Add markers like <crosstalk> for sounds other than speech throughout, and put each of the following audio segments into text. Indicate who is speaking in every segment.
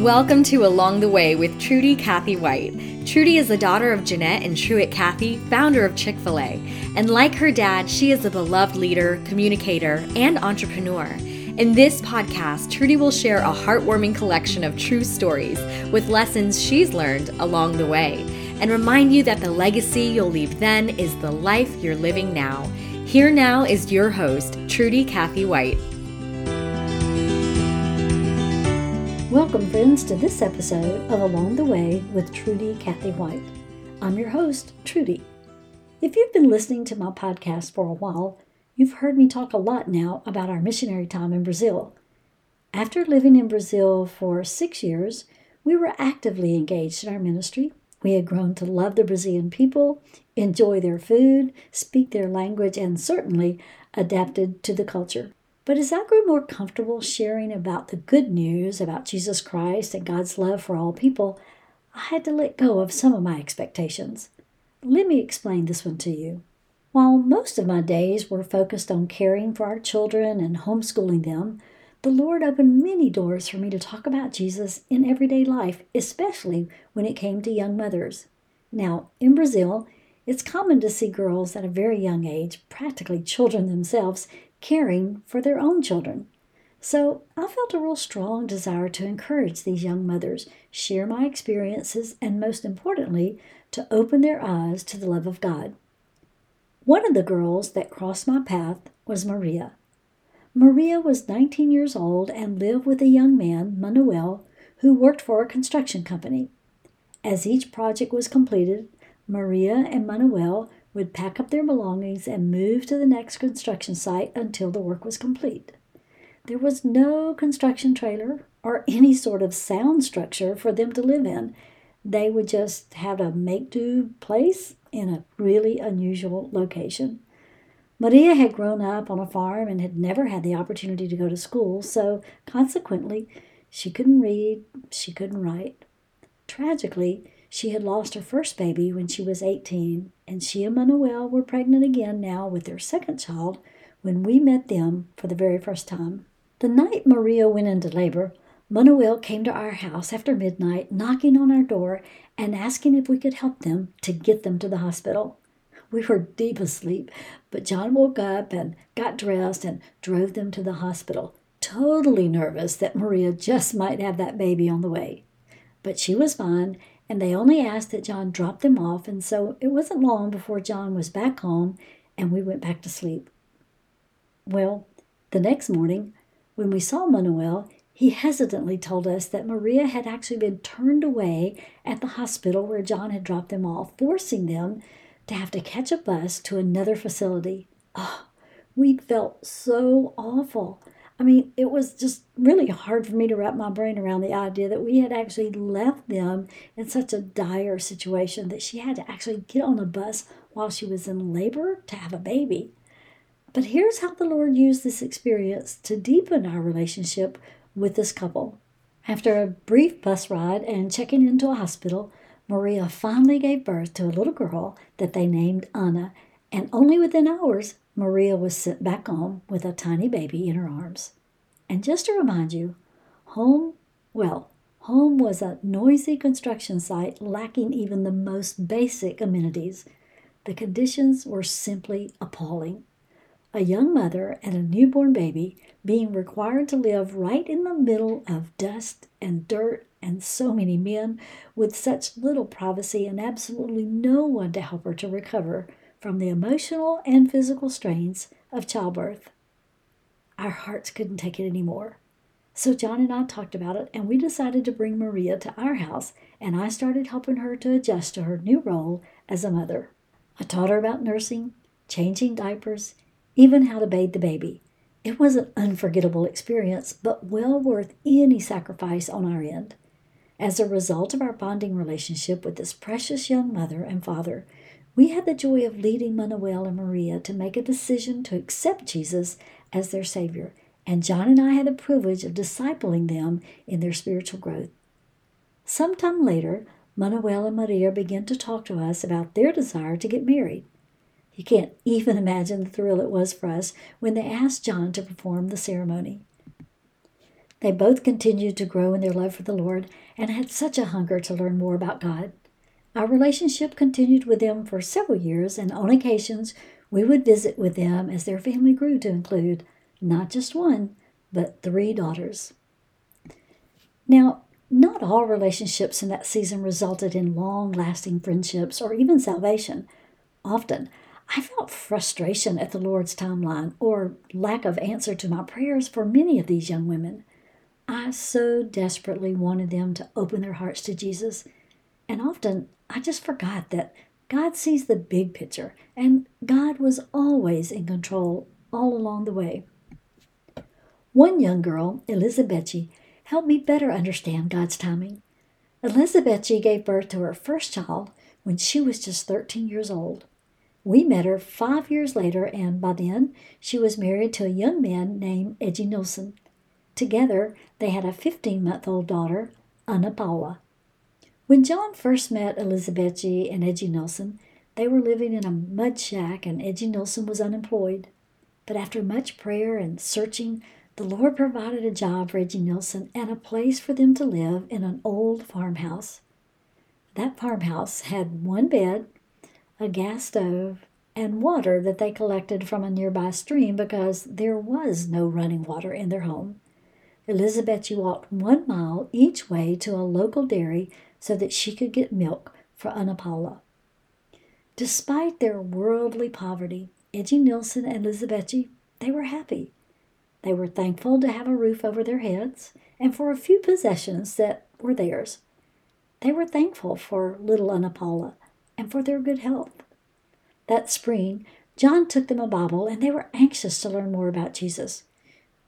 Speaker 1: Welcome to Along the Way with Trudy Cathy White. Trudy is the daughter of Jeanette and Truett Cathy, founder of Chick fil A. And like her dad, she is a beloved leader, communicator, and entrepreneur. In this podcast, Trudy will share a heartwarming collection of true stories with lessons she's learned along the way and remind you that the legacy you'll leave then is the life you're living now. Here now is your host, Trudy Cathy White.
Speaker 2: Welcome, friends, to this episode of Along the Way with Trudy Cathy White. I'm your host, Trudy. If you've been listening to my podcast for a while, you've heard me talk a lot now about our missionary time in Brazil. After living in Brazil for six years, we were actively engaged in our ministry. We had grown to love the Brazilian people, enjoy their food, speak their language, and certainly adapted to the culture. But as I grew more comfortable sharing about the good news about Jesus Christ and God's love for all people, I had to let go of some of my expectations. Let me explain this one to you. While most of my days were focused on caring for our children and homeschooling them, the Lord opened many doors for me to talk about Jesus in everyday life, especially when it came to young mothers. Now, in Brazil, it's common to see girls at a very young age, practically children themselves, caring for their own children. So I felt a real strong desire to encourage these young mothers, share my experiences, and most importantly, to open their eyes to the love of God. One of the girls that crossed my path was Maria. Maria was 19 years old and lived with a young man, Manuel, who worked for a construction company. As each project was completed, Maria and Manuel would pack up their belongings and move to the next construction site until the work was complete. There was no construction trailer or <laughs> any sort of sound structure for them to live in. They would just have a make do place in a really unusual location. Maria had grown up on a farm and had never had the opportunity to go to school, so consequently, she couldn't read, she couldn't write. Tragically, she had lost her first baby when she was 18, and she and Manuel were pregnant again now with their second child when we met them for the very first time. The night Maria went into labor, Manuel came to our house after midnight, knocking on our door and asking if we could help them to get them to the hospital. We were deep asleep, but John woke up and got dressed and drove them to the hospital, totally nervous that Maria just might have that baby on the way. But she was fine, and they only asked that John drop them off, and so it wasn't long before John was back home and we went back to sleep. Well, the next morning, when we saw Manuel, he hesitantly told us that Maria had actually been turned away at the hospital where John had dropped them off, forcing them to have to catch a bus to another facility. Oh, we felt so awful. I mean, it was just really hard for me to wrap my brain around the idea that we had actually left them in such a dire situation that she had to actually get on a bus while she was in labor to have a baby. But here's how the Lord used this experience to deepen our relationship with this couple. After a brief bus ride and checking into a hospital, Maria finally gave birth to a little girl that they named Anna, and only within hours, Maria was sent back home with a tiny baby in her arms. And just to remind you, home, well, home was a noisy construction site lacking even the most basic amenities. The conditions were simply appalling. A young mother and a newborn baby being required to live right in the middle of dust and dirt and so many men with such little privacy and absolutely no one to help her to recover from the emotional and physical strains of childbirth. Our hearts couldn't take it anymore. So John and I talked about it, and we decided to bring Maria to our house, and I started helping her to adjust to her new role as a mother. I taught her about nursing, changing diapers, even how to bathe the baby. It was an unforgettable experience, but well worth any sacrifice on our end. As a result of our bonding relationship with this precious young mother and father, we had the joy of leading Manuel and Maria to make a decision to accept Jesus as their Savior, and John and I had the privilege of discipling them in their spiritual growth. Sometime later, Manuel and Maria began to talk to us about their desire to get married. You can't even imagine the thrill it was for us when they asked John to perform the ceremony. They both continued to grow in their love for the Lord and had such a hunger to learn more about God. Our relationship continued with them for several years, and on occasions we would visit with them as their family grew to include not just one, but three daughters. Now, not all relationships in that season resulted in long lasting friendships or even salvation. Often, I felt frustration at the Lord's timeline or lack of answer to my prayers for many of these young women. I so desperately wanted them to open their hearts to Jesus, and often I just forgot that God sees the big picture and God was always in control all along the way. One young girl, Elizabeth, helped me better understand God's timing. Elizabeth gave birth to her first child when she was just 13 years old. We met her five years later, and by then she was married to a young man named Edinilson. Together, they had a 15 month old daughter, Anna Paula. When John first met Elizabeth and Edinilson, they were living in a mud shack and Edinilson was unemployed. But after much prayer and searching, the Lord provided a job for Edinilson and a place for them to live in an old farmhouse. That farmhouse had one bed, a gas stove, and water that they collected from a nearby stream because there was no running water in their home. Elizabeth walked one mile each way to a local dairy so that she could get milk for Anna Despite their worldly poverty, Edinilson and Elizabeth, they were happy. They were thankful to have a roof over their heads and for a few possessions that were theirs. They were thankful for little Anna and for their good health. That spring, John took them a Bible and they were anxious to learn more about Jesus.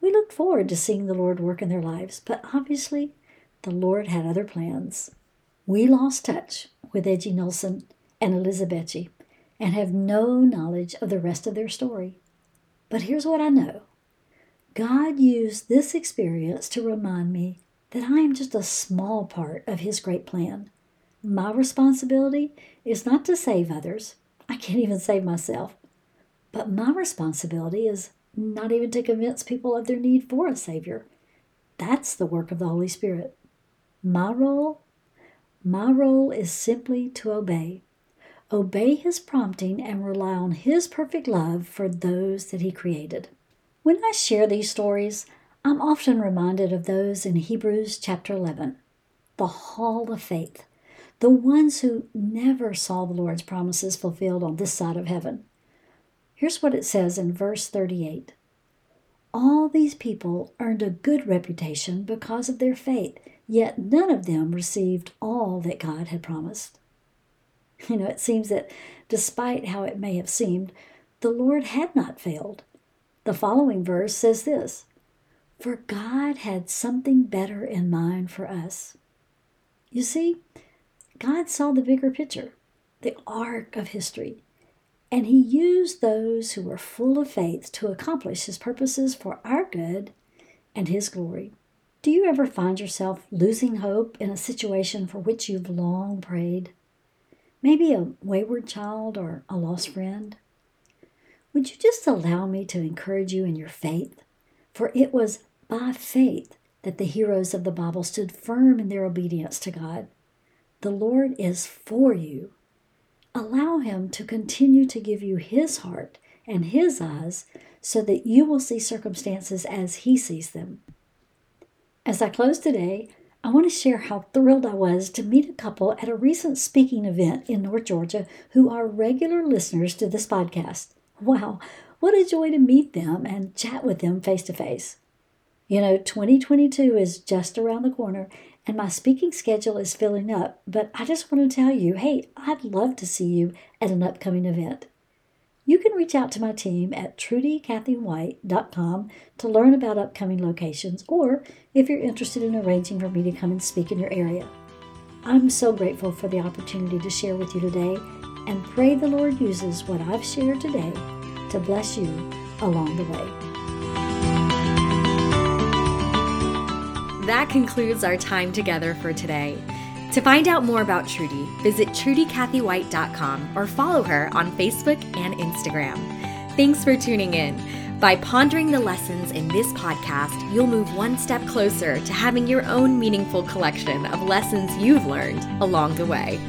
Speaker 2: We looked forward to seeing the Lord work in their lives, but obviously the Lord had other plans. We lost touch with Edinilson and Elizabeth and have no knowledge of the rest of their story. But here's what I know God used this experience to remind me that I am just a small part of His great plan. My responsibility is not to save others, I can't even save myself. But my responsibility is not even to convince people of their need for a Savior. That's the work of the Holy Spirit. My role? My role is simply to obey. Obey His prompting and rely on His perfect love for those that He created. When I share these stories, I'm often reminded of those in Hebrews chapter 11, the hall of faith, the ones who never saw the Lord's promises fulfilled on this side of heaven. Here's what it says in verse 38 All these people earned a good reputation because of their faith, yet none of them received all that God had promised. <laughs> You know, it seems that despite how it may have seemed, the Lord had not failed. The following verse says this For God had something better in mind for us. You see, God saw the bigger picture, the arc of history, and He used those who were full of faith to accomplish His purposes for our good and His glory. Do you ever find yourself losing hope in a situation for which you've long prayed? Maybe a wayward child or a lost friend? Would you just allow me to encourage you in your faith? For it was by faith that the heroes of the Bible stood firm in their obedience to God. The Lord is for you. Allow Him to continue to give you His heart and His eyes so that you will see circumstances as He sees them. As I close today, I want to share how thrilled I was to meet a couple at a recent speaking event in North Georgia who are regular listeners to this podcast. Wow, what a joy to meet them and chat with them face to face. You know, 2022 is just around the corner and my speaking schedule is filling up, but I just want to tell you hey, I'd love to see you at an upcoming event. You can reach out to my team at trudycathywhite.com to learn about upcoming locations or if you're interested in arranging for me to come and speak in your area. I'm so grateful for the opportunity to share with you today and pray the Lord uses what I've shared today to bless you along the way.
Speaker 1: That concludes our time together for today. To find out more about Trudy, visit trudycathywhite.com or follow her on Facebook and Instagram. Thanks for tuning in. By pondering the lessons in this podcast, you'll move one step closer to having your own meaningful collection of lessons you've learned along the way.